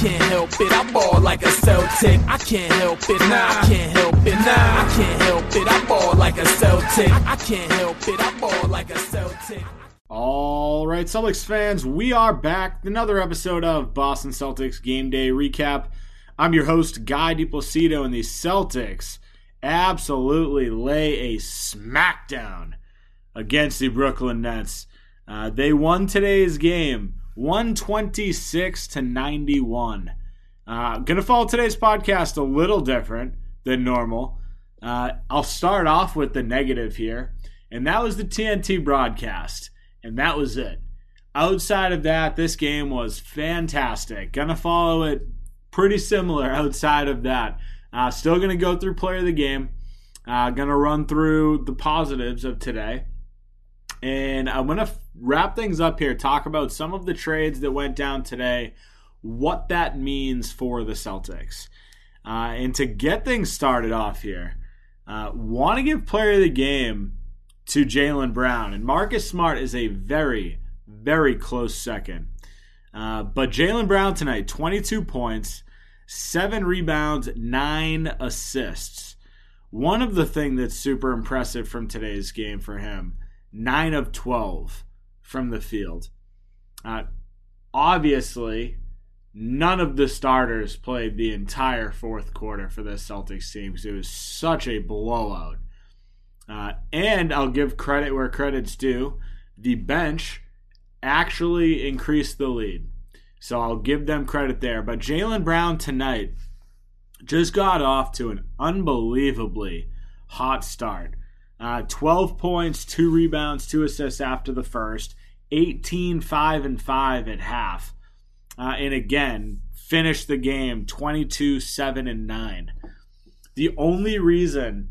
can't help it. I ball like a Celtic. I can't help it. Nah, I can't help it. Nah, I can't help it. I ball like a Celtic. I can't help it. I ball like a Celtic. All right, Celtics fans, we are back. Another episode of Boston Celtics Game Day Recap. I'm your host, Guy DiPlacido, and the Celtics absolutely lay a smackdown against the Brooklyn Nets. Uh, they won today's game 126 to 91. Uh, gonna follow today's podcast a little different than normal. Uh, I'll start off with the negative here, and that was the TNT broadcast, and that was it. Outside of that, this game was fantastic. Gonna follow it pretty similar outside of that. Uh, still gonna go through player of the game. Uh, gonna run through the positives of today. And I'm going to wrap things up here, talk about some of the trades that went down today, what that means for the Celtics. Uh, and to get things started off here, uh, want to give player of the game to Jaylen Brown. And Marcus Smart is a very, very close second. Uh, but Jaylen Brown tonight, 22 points, seven rebounds, nine assists. One of the things that's super impressive from today's game for him 9 of 12 from the field. Uh, obviously, none of the starters played the entire fourth quarter for the Celtics team because it was such a blowout. Uh, and I'll give credit where credit's due. The bench actually increased the lead. So I'll give them credit there. But Jaylen Brown tonight just got off to an unbelievably hot start. Uh, 12 points, 2 rebounds, 2 assists after the first, 18, 5, and 5 at half. Uh, and again, finished the game 22, 7, and 9. The only reason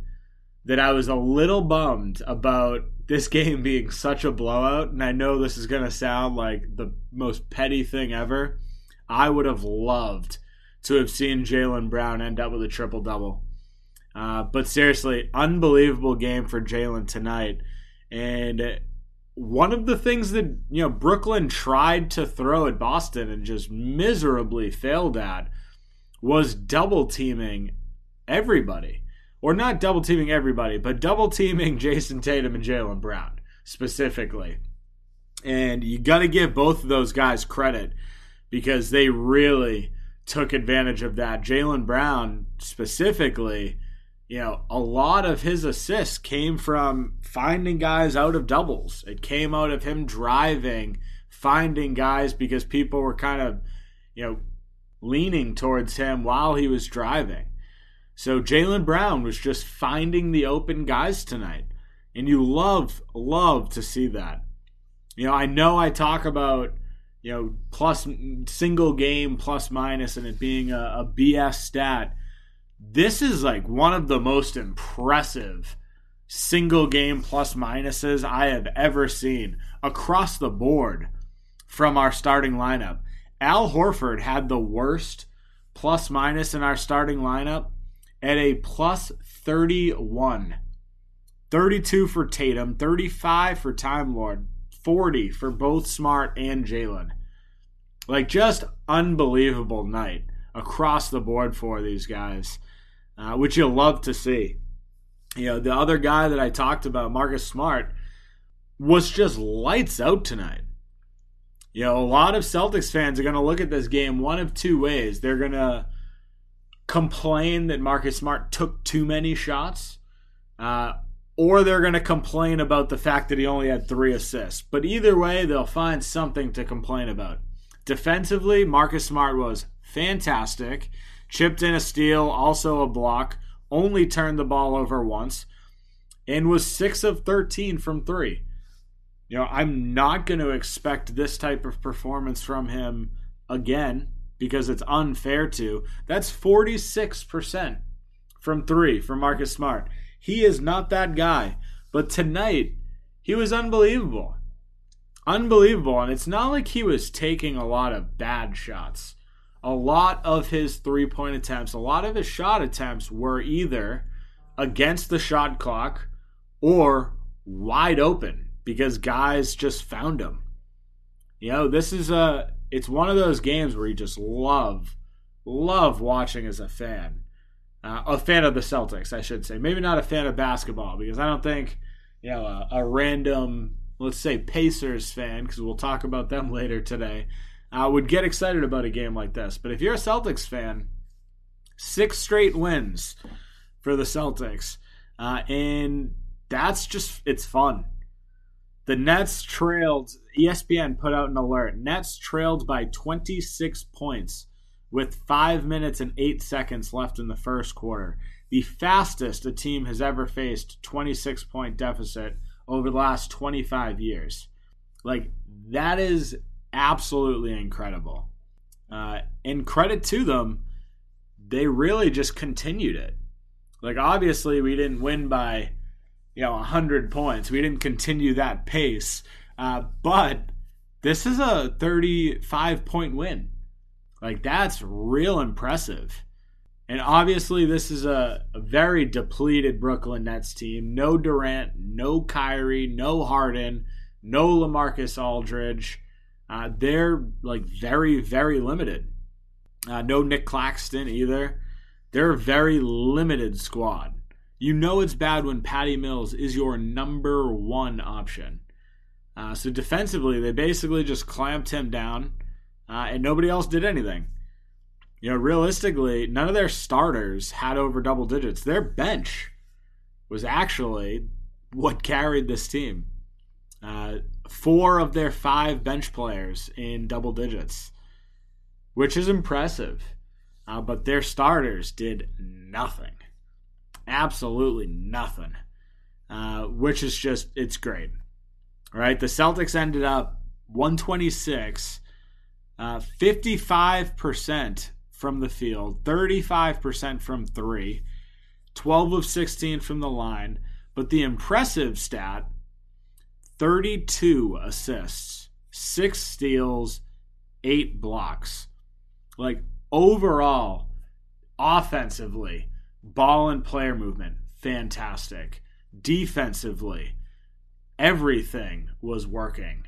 that I was a little bummed about this game being such a blowout, and I know this is going to sound like the most petty thing ever, I would have loved to have seen Jaylen Brown end up with a triple double. Uh, but seriously, unbelievable game for Jaylen tonight. And one of the things that you know Brooklyn tried to throw at Boston and just miserably failed at was double teaming everybody, or not double teaming everybody, but double teaming Jayson Tatum and Jaylen Brown specifically. And you got to give both of those guys credit because they really took advantage of that. Jaylen Brown specifically you know, a lot of his assists came from finding guys out of doubles. It came out of him driving, finding guys because people were kind of, you know, leaning towards him while he was driving. So Jaylen Brown was just finding the open guys tonight. And you love, love to see that. You know, I know I talk about, you know, plus single game plus minus and it being a, a BS stat this is like one of the most impressive single game plus minuses I have ever seen across the board from our starting lineup. Al Horford had the worst plus minus in our starting lineup at a plus 31. 32 for Tatum, 35 for Time Lord, 40 for both Smart and Jaylen. Like just unbelievable night across the board for these guys uh, which you'll love to see. You know, the other guy that I talked about, Marcus Smart, was just lights out tonight. You know, a lot of Celtics fans are going to look at this game one of two ways. They're going to complain that Marcus Smart took too many shots, uh, or they're going to complain about the fact that he only had three assists. But either way, they'll find something to complain about. Defensively, Marcus Smart was fantastic chipped in a steal, also a block, only turned the ball over once, and was 6 of 13 from 3. You know, I'm not going to expect this type of performance from him again because it's unfair to. That's 46% from 3 for Marcus Smart. He is not that guy, but tonight he was unbelievable. Unbelievable, and it's not like he was taking a lot of bad shots a lot of his three point attempts, a lot of his shot attempts were either against the shot clock or wide open because guys just found him. You know, this is a it's one of those games where you just love love watching as a fan. Uh, a fan of the Celtics, I should say. Maybe not a fan of basketball because I don't think you know a, a random, let's say Pacers fan, because we'll talk about them later today, uh, would get excited about a game like this. But if you're a Celtics fan, six straight wins for the Celtics, uh, and that's just it's fun. The Nets trailed. ESPN put out an alert. Nets trailed by 26 points with five minutes and eight seconds left in the first quarter. The fastest a team has ever faced 26 point deficit over the last 25 years. Like, that is absolutely incredible. Uh, and credit to them, they really just continued it. Like, obviously, we didn't win by, you know, 100 points. We didn't continue that pace. Uh, but this is a 35 point win. Like, that's real impressive. And obviously, this is a, a, very depleted Brooklyn Nets team. No Durant, no Kyrie, no Harden, no LaMarcus Aldridge. Uh, they're like very, very limited. Uh, no Nic Claxton either. They're a very limited squad. You know it's bad when Patty Mills is your number one option. Uh, so defensively, they basically just clamped him down uh, and nobody else did anything. You know, realistically, none of their starters had over double digits. Their bench was actually what carried this team. Uh, four of their five bench players in double digits, which is impressive. Uh, but their starters did nothing. Absolutely nothing. Uh, which is just, it's great. All right. The Celtics ended up 126 uh, 55% from the field, 35% from three, 12 of 16 from the line. But the impressive stat 32 assists, six steals, eight blocks. Like overall, offensively, ball and player movement, fantastic. Defensively, everything was working.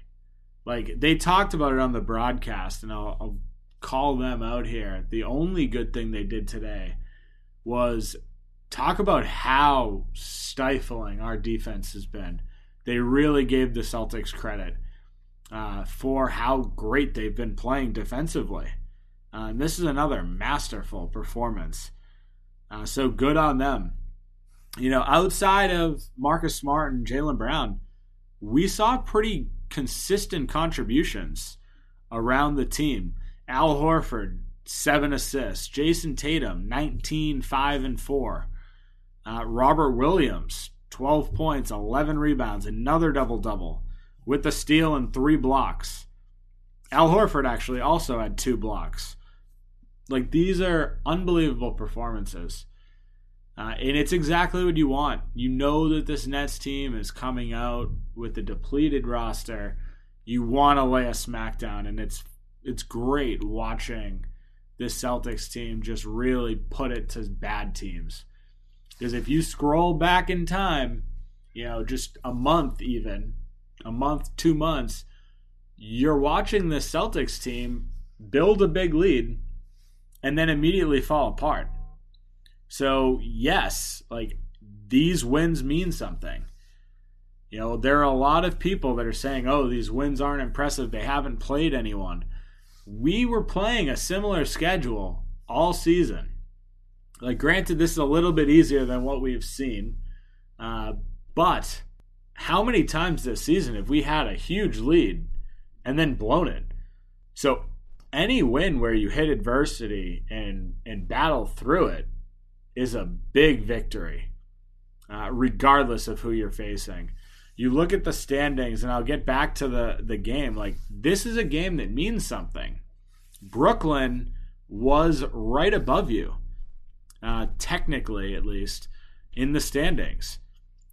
Like they talked about it on the broadcast, and I'll, I'll call them out here. The only good thing they did today was talk about how stifling our defense has been. They really gave the Celtics credit uh, for how great they've been playing defensively. Uh, and this is another masterful performance. Uh, so good on them. You know, outside of Marcus Smart and Jaylen Brown, we saw pretty consistent contributions around the team. Al Horford, seven assists. Jayson Tatum, 19, 5, and 4. Uh, Robert Williams, 12 points, 11 rebounds, another double double with the steal and three blocks. Al Horford actually also had two blocks. Like, these are unbelievable performances. Uh, and it's exactly what you want. You know that this Nets team is coming out with a depleted roster. You want to lay a smackdown, and it's it's great watching this Celtics team just really put it to bad teams. Because if you scroll back in time, you know, just a month even, a month, two months, you're watching the Celtics team build a big lead and then immediately fall apart. So, yes, like these wins mean something. You know, there are a lot of people that are saying, oh, these wins aren't impressive. They haven't played anyone. We were playing a similar schedule all season. Like, granted, this is a little bit easier than what we've seen. Uh, but how many times this season have we had a huge lead and then blown it? So, any win where you hit adversity and, and battle through it is a big victory, uh, regardless of who you're facing. You look at the standings, and I'll get back to the, the game. Like, this is a game that means something. Brooklyn was right above you, uh, technically at least, in the standings.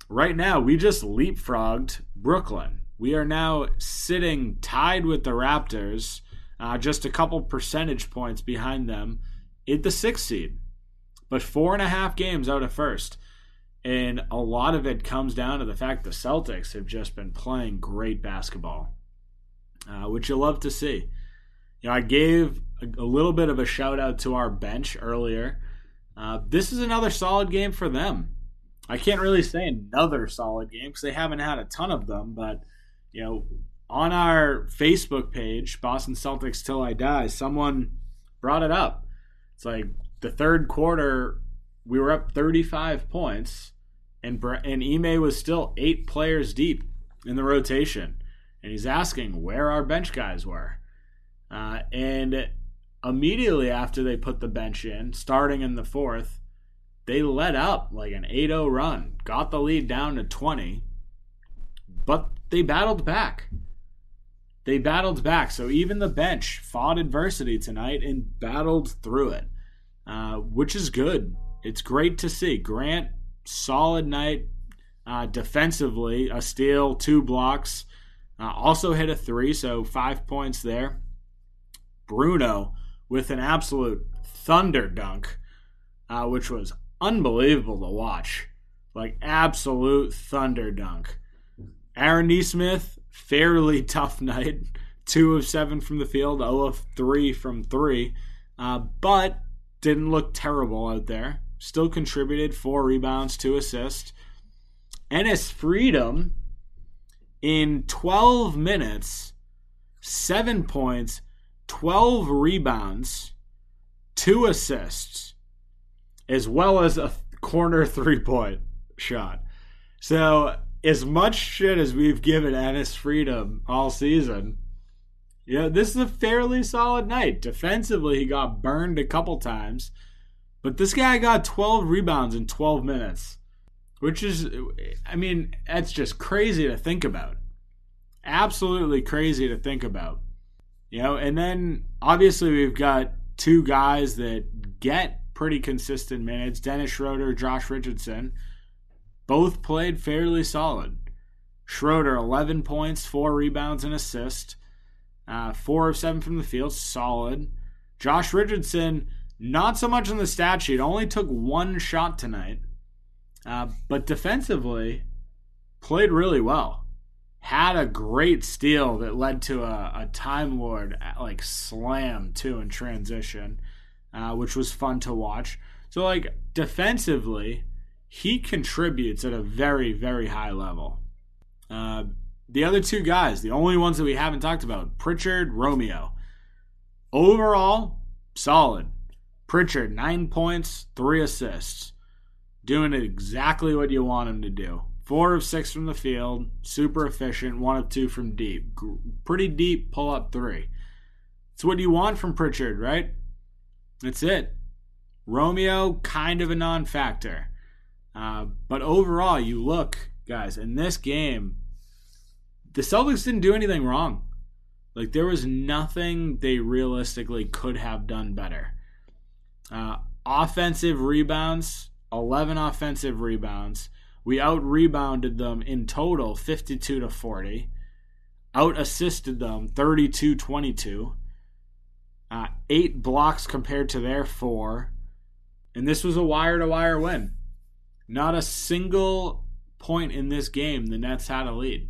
Right now, we just leapfrogged Brooklyn. We are now sitting tied with the Raptors, uh, just a couple percentage points behind them, at the sixth seed but four and a half games out of first. And a lot of it comes down to the fact the Celtics have just been playing great basketball, uh, which you love to see. You know, I gave a, a little bit of a shout out to our bench earlier. Uh, this is another solid game for them. I can't really say another solid game because they haven't had a ton of them, but you know, on our Facebook page, Boston Celtics Till I Die, someone brought it up. It's like the third quarter, we were up 35 points, and and Ime was still eight players deep in the rotation, and he's asking where our bench guys were, uh, and immediately after they put the bench in, starting in the fourth, they let up like an 8-0 run, got the lead down to 20, but they battled back. They battled back. So even the bench fought adversity tonight and battled through it, uh, which is good. It's great to see. Grant, solid night uh, defensively, a steal, two blocks, uh, also hit a three, so five points there. Bruno with an absolute thunder dunk, uh, which was unbelievable to watch. Like, absolute thunder dunk. Aaron Nesmith, fairly tough night. Two of seven from the field, 0 of three from three, uh, but didn't look terrible out there. Still contributed four rebounds, two assists. Enes Freedom in 12 minutes, seven points, 12 rebounds, two assists, as well as a corner three point shot. So as much shit as we've given Enes Freedom all season, yeah, this is a fairly solid night. Defensively, he got burned a couple times, but this guy got 12 rebounds in 12 minutes, which is, I mean, that's just crazy to think about. Absolutely crazy to think about. You know, and then obviously we've got two guys that get pretty consistent minutes Dennis Schroeder, Josh Richardson both played fairly solid. Schroeder, 11 points, 4 rebounds, and assist. Uh, 4 of 7 from the field, solid. Josh Richardson, not so much on the stat sheet, only took one shot tonight. Uh, but defensively, played really well. Had a great steal that led to a, a Time Lord like slam too in transition, uh, which was fun to watch. So like defensively, he contributes at a very, very high level. Uh, the other two guys, the only ones that we haven't talked about, Pritchard, Romeo. Overall, solid. Pritchard, nine points, three assists. Doing exactly what you want him to do. Four of six from the field, super efficient, one of two from deep. Pretty deep pull up three. It's what you want from Pritchard, right? That's it. Romeo, kind of a non factor. Uh, but overall, you look, guys, in this game, the Celtics didn't do anything wrong. Like, there was nothing they realistically could have done better. Uh, offensive rebounds, 11 offensive rebounds. We out rebounded them in total 52 to 40. Out assisted them 32 22. Uh, eight blocks compared to their four. And this was a wire to wire win. Not a single point in this game the Nets had a lead.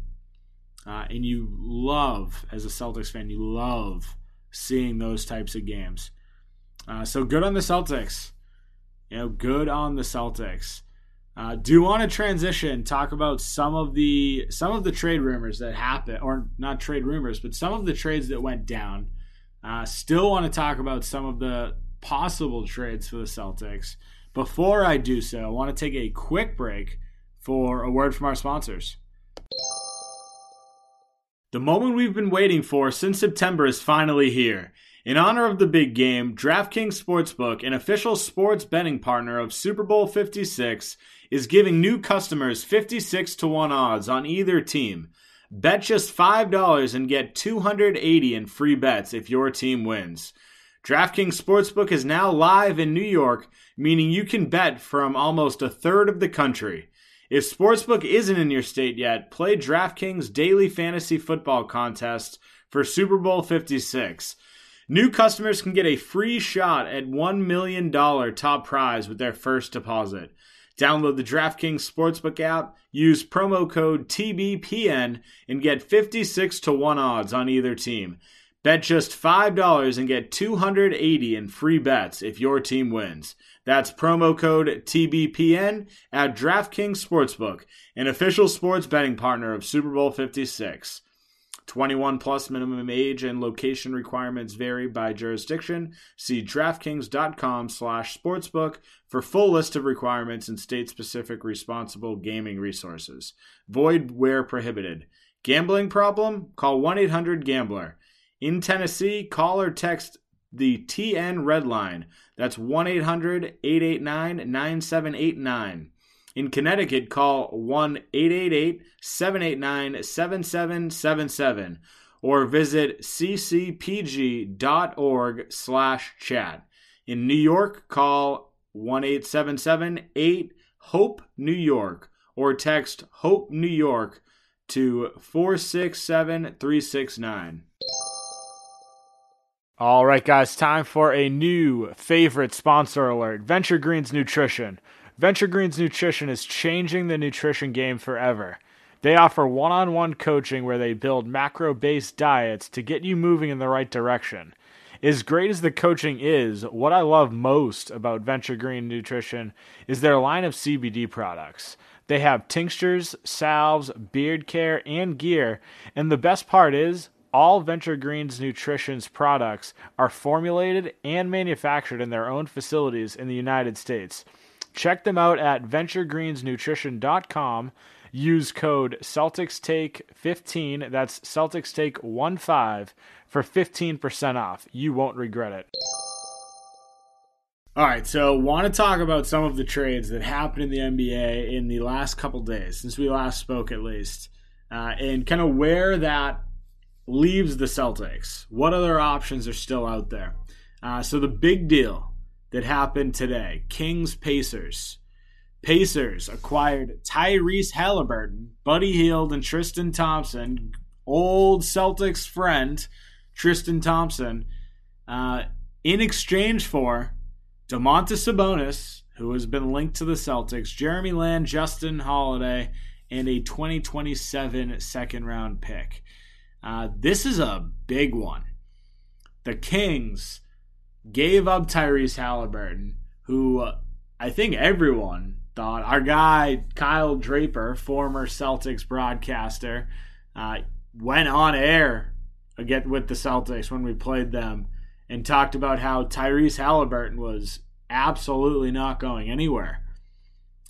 Uh, and you love, as a Celtics fan, you love seeing those types of games. Uh, so good on the Celtics. You know, good on the Celtics. Uh, do want to transition, talk about some of the some of the trade rumors that happened, or not trade rumors, but some of the trades that went down. Uh, still want to talk about some of the possible trades for the Celtics. Before I do so, I want to take a quick break for a word from our sponsors. The moment we've been waiting for since September is finally here. In honor of the big game, DraftKings Sportsbook, an official sports betting partner of Super Bowl 56, is giving new customers 56 to 1 odds on either team. Bet just $5 and get 280 in free bets if your team wins. DraftKings Sportsbook is now live in New York, meaning you can bet from almost a third of the country. If Sportsbook isn't in your state yet, play DraftKings Daily Fantasy Football Contest for Super Bowl 56. New customers can get a free shot at $1 million top prize with their first deposit. Download the DraftKings Sportsbook app, use promo code TBPN, and get 56 to 1 odds on either team. Bet just $5 and get 280 in free bets if your team wins. That's promo code TBPN at DraftKings Sportsbook, an official sports betting partner of Super Bowl 56. 21 plus minimum age and location requirements vary by jurisdiction. See DraftKings.com slash sportsbook for full list of requirements and state-specific responsible gaming resources. Void where prohibited. Gambling problem? Call 1-800-GAMBLER. In Tennessee, call or text the TN Red Line. That's 1 800 889 9789. In Connecticut, call 1 888 789 7777 or visit ccpg.org slash chat. In New York, call 1 877 8 HOPE New York or text HOPE New York to 467 369. All right, guys, time for a new favorite sponsor alert Venture Greens Nutrition. Venture Greens Nutrition is changing the nutrition game forever. They offer one on one coaching where they build macro based diets to get you moving in the right direction. As great as the coaching is, what I love most about Venture Green Nutrition is their line of CBD products. They have tinctures, salves, beard care, and gear, and the best part is all Venture Greens Nutrition's products are formulated and manufactured in their own facilities in the United States. Check them out at venturegreensnutrition.com. Use code CelticsTake15, that's Celtics CelticsTake15, for 15% off. You won't regret it. All right, so want to talk about some of the trades that happened in the NBA in the last couple days, since we last spoke at least, uh, and kind of where that leaves the Celtics. What other options are still out there? Uh, so the big deal that happened today: Kings Pacers. Pacers acquired Tyrese Halliburton, Buddy Hield, and Tristan Thompson, old Celtics friend Tristan Thompson, uh, in exchange for Domantas Sabonis, who has been linked to the Celtics, Jeremy Lamb, Justin Holiday, and a 2027 second round pick. Uh, this is a big one. The Kings gave up Tyrese Halliburton, who uh, I think everyone thought our guy Kyle Draper, former Celtics broadcaster, uh, went on air again with the Celtics when we played them and talked about how Tyrese Halliburton was absolutely not going anywhere.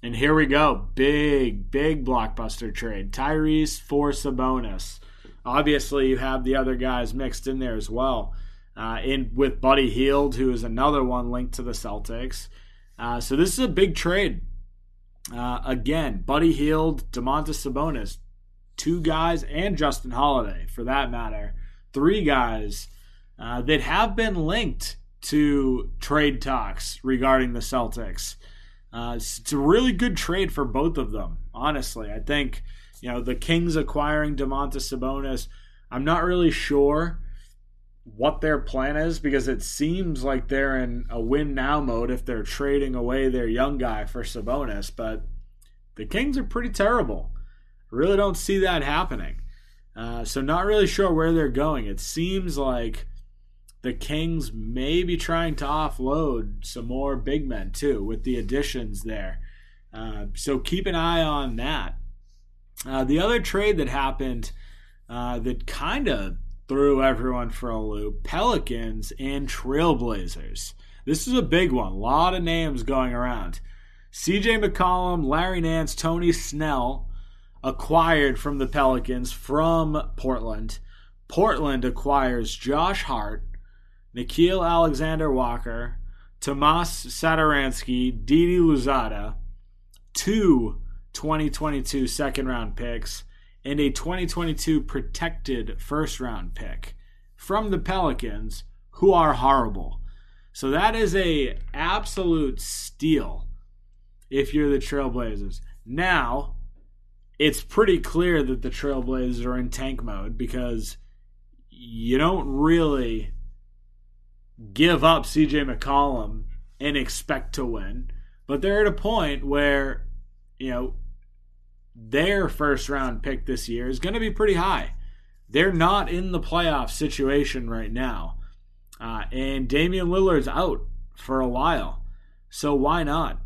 And here we go. Big, big blockbuster trade. Tyrese for Sabonis. Obviously, you have the other guys mixed in there as well. Uh, in with Buddy Hield, who is another one linked to the Celtics. Uh, so this is a big trade. Uh, again, Buddy Hield, Domantas Sabonis, two guys, and Justin Holiday, for that matter, three guys uh, that have been linked to trade talks regarding the Celtics. Uh, it's a really good trade for both of them, honestly. I think you know, the Kings acquiring Domantas Sabonis, I'm not really sure what their plan is because it seems like they're in a win now mode if they're trading away their young guy for Sabonis, but the Kings are pretty terrible. Really don't see that happening. Uh, so not really sure where they're going. It seems like the Kings may be trying to offload some more big men too with the additions there. Uh, so keep an eye on that. Uh, the other trade that happened uh, that kind of threw everyone for a loop Pelicans and Trailblazers. This is a big one. A lot of names going around. CJ McCollum, Larry Nance, Tony Snell acquired from the Pelicans from Portland. Portland acquires Josh Hart, Nickeil Alexander Walker, Tomas Satoransky, Didi Louzada, two 2022 second round picks and a 2022 protected first round pick from the Pelicans, who are horrible. So that is a absolute steal if you're the Trailblazers. Now, it's pretty clear that the Trailblazers are in tank mode because you don't really give up CJ McCollum and expect to win. But they're at a point where, you know, their first round pick this year is going to be pretty high. they're not in the playoff situation right now. Uh, and Damian Lillard's out for a while. So why not?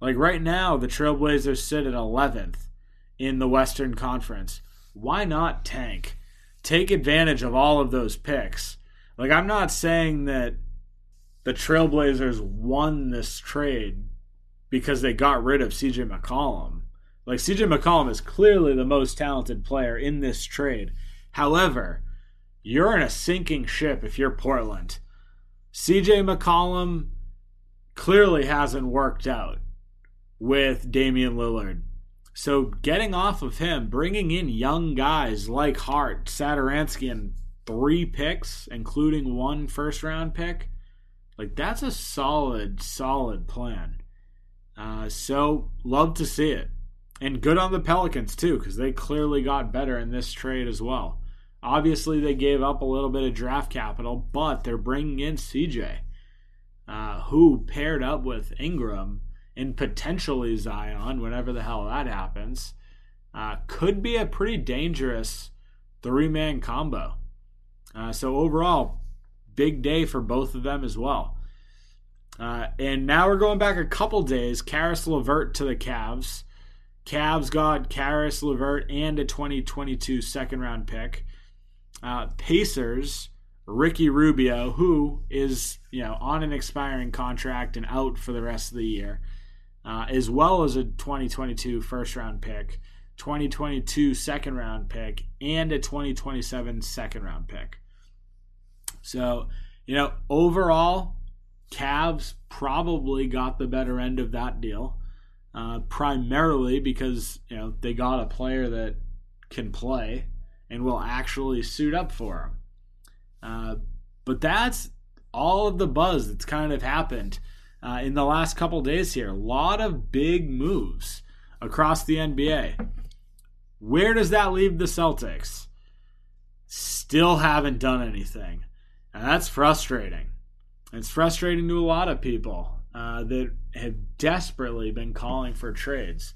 Like right now, the Trailblazers sit at 11th in the Western Conference. Why not tank? Take advantage of all of those picks. Like, I'm not saying that the Trailblazers won this trade because they got rid of CJ McCollum. Like, CJ McCollum is clearly the most talented player in this trade. However, you're in a sinking ship if you're Portland. CJ McCollum clearly hasn't worked out with Damian Lillard. So getting off of him, bringing in young guys like Hart, Satoransky, and three picks, including one first round pick, like that's a solid, solid plan. Uh, so love to see it, and good on the Pelicans too, because they clearly got better in this trade as well. Obviously, they gave up a little bit of draft capital, but they're bringing in CJ, uh, who paired up with Ingram and potentially Zion, whenever the hell that happens, uh, could be a pretty dangerous three man combo. Uh, so, overall, big day for both of them as well. Uh, and now we're going back a couple days. Caris LeVert to the Cavs. Cavs got Caris LeVert and a 2022 second round pick. Uh, Pacers, Ricky Rubio, who is you know on an expiring contract and out for the rest of the year uh, as well as a 2022 first round pick, 2022 second round pick, and a 2027 second round pick. So, you know, overall, Cavs probably got the better end of that deal, uh, primarily because, you know, they got a player that can play and will actually suit up for them. Uh, but that's all of the buzz that's kind of happened uh, in the last couple days here. A lot of big moves across the NBA. Where does that leave the Celtics? Still haven't done anything. And that's frustrating. It's frustrating to a lot of people uh, that have desperately been calling for trades.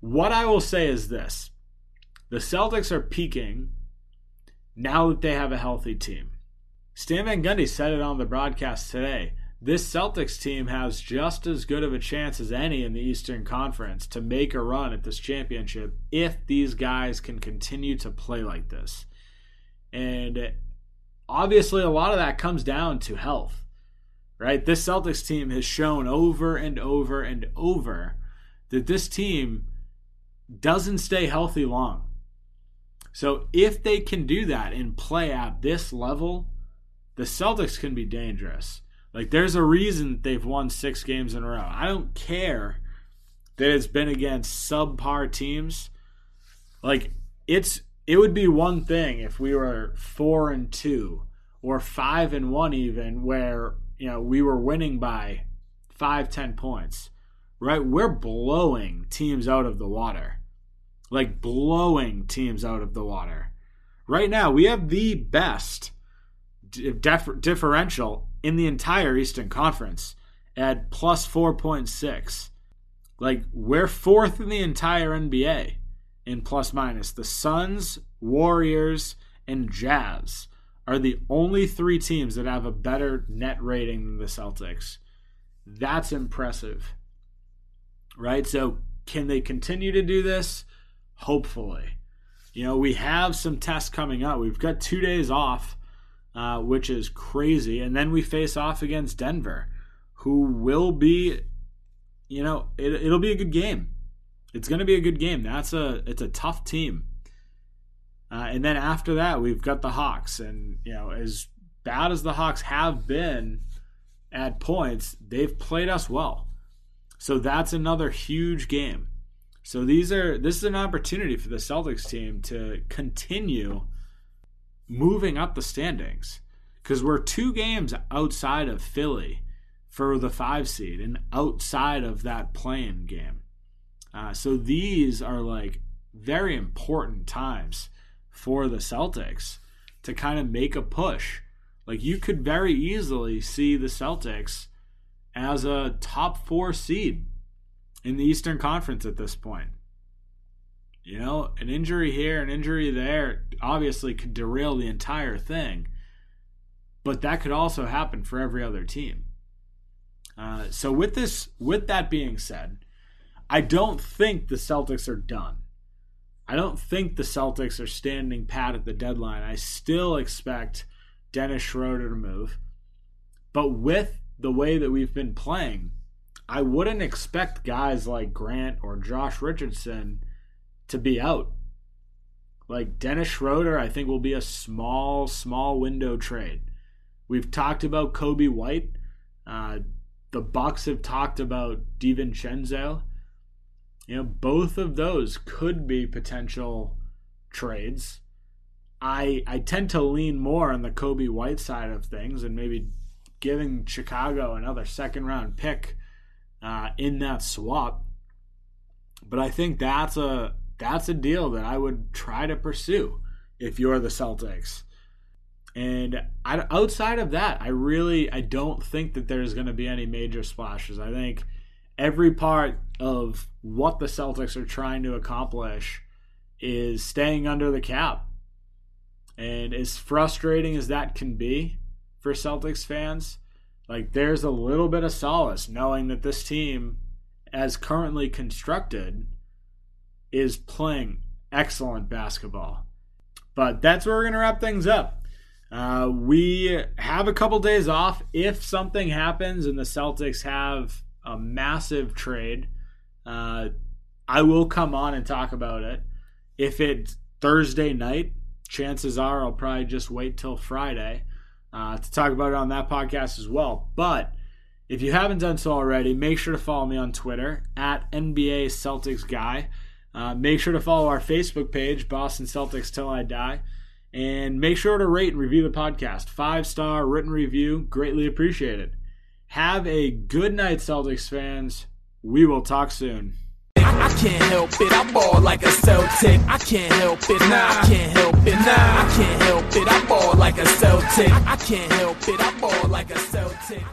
What I will say is this the Celtics are peaking now that they have a healthy team. Stan Van Gundy said it on the broadcast today this Celtics team has just as good of a chance as any in the Eastern Conference to make a run at this championship if these guys can continue to play like this. And obviously, a lot of that comes down to health, right? This Celtics team has shown over and over and over that this team doesn't stay healthy long. So, if they can do that and play at this level, the Celtics can be dangerous. Like there's a reason they've won six games in a row. I don't care that it's been against subpar teams. Like it's it would be one thing if we were four and two or five and one even where you know we were winning by five ten points right we're blowing teams out of the water like blowing teams out of the water right now we have the best dif- differential in the entire Eastern Conference at plus 4.6. Like, we're fourth in the entire NBA in plus minus. The Suns, Warriors, and Jazz are the only three teams that have a better net rating than the Celtics. That's impressive. Right? So, can they continue to do this? Hopefully. You know, we have some tests coming up. We've got two days off uh, which is crazy. And then we face off against Denver, who will be, you know, it, it'll be a good game. It's going to be a good game. That's a it's a tough team. Uh, and then after that, we've got the Hawks, and you know, as bad as the Hawks have been at points, they've played us well. So that's another huge game. So these are this is an opportunity for the Celtics team to continue moving up the standings because we're two games outside of Philly for the five seed and outside of that play-in game. Uh, so these are like very important times for the Celtics to kind of make a push. Like you could very easily see the Celtics as a top four seed in the Eastern Conference at this point. You know, an injury here, an injury there, obviously could derail the entire thing. But that could also happen for every other team. Uh, so with this, with that being said, I don't think the Celtics are done. I don't think the Celtics are standing pat at the deadline. I still expect Dennis Schroeder to move. But with the way that we've been playing, I wouldn't expect guys like Grant or Josh Richardson to be out. Like Dennis Schroeder, I think will be a small, small window trade. We've talked about Coby White. Uh, the Bucks have talked about DiVincenzo. You know, both of those could be potential trades. I I tend to lean more on the Coby White side of things and maybe giving Chicago another second round pick uh, in that swap. But I think that's a that's a deal that I would try to pursue if you're the Celtics. And outside of that, I really I don't think that there's going to be any major splashes. I think every part of what the Celtics are trying to accomplish is staying under the cap. And as frustrating as that can be for Celtics fans, like there's a little bit of solace knowing that this team, as currently constructed, is playing excellent basketball. But that's where we're going to wrap things up. Uh, we have a couple days off. If something happens and the Celtics have a massive trade, uh, I will come on and talk about it. If it's Thursday night, chances are I'll probably just wait till Friday uh, to talk about it on that podcast as well. But if you haven't done so already, make sure to follow me on Twitter at NBA Celtics Guy. Uh, make sure to follow our Facebook page, Boston Celtics Till I Die. And make sure to rate and review the podcast. Five star written review, greatly appreciated. Have a good night, Celtics fans. We will talk soon. I can't help it, I like a Celtic. I can't help it, nah, I can't help it, nah, I can't help it, I like a Celtic. I can't help it, I like a Celtic.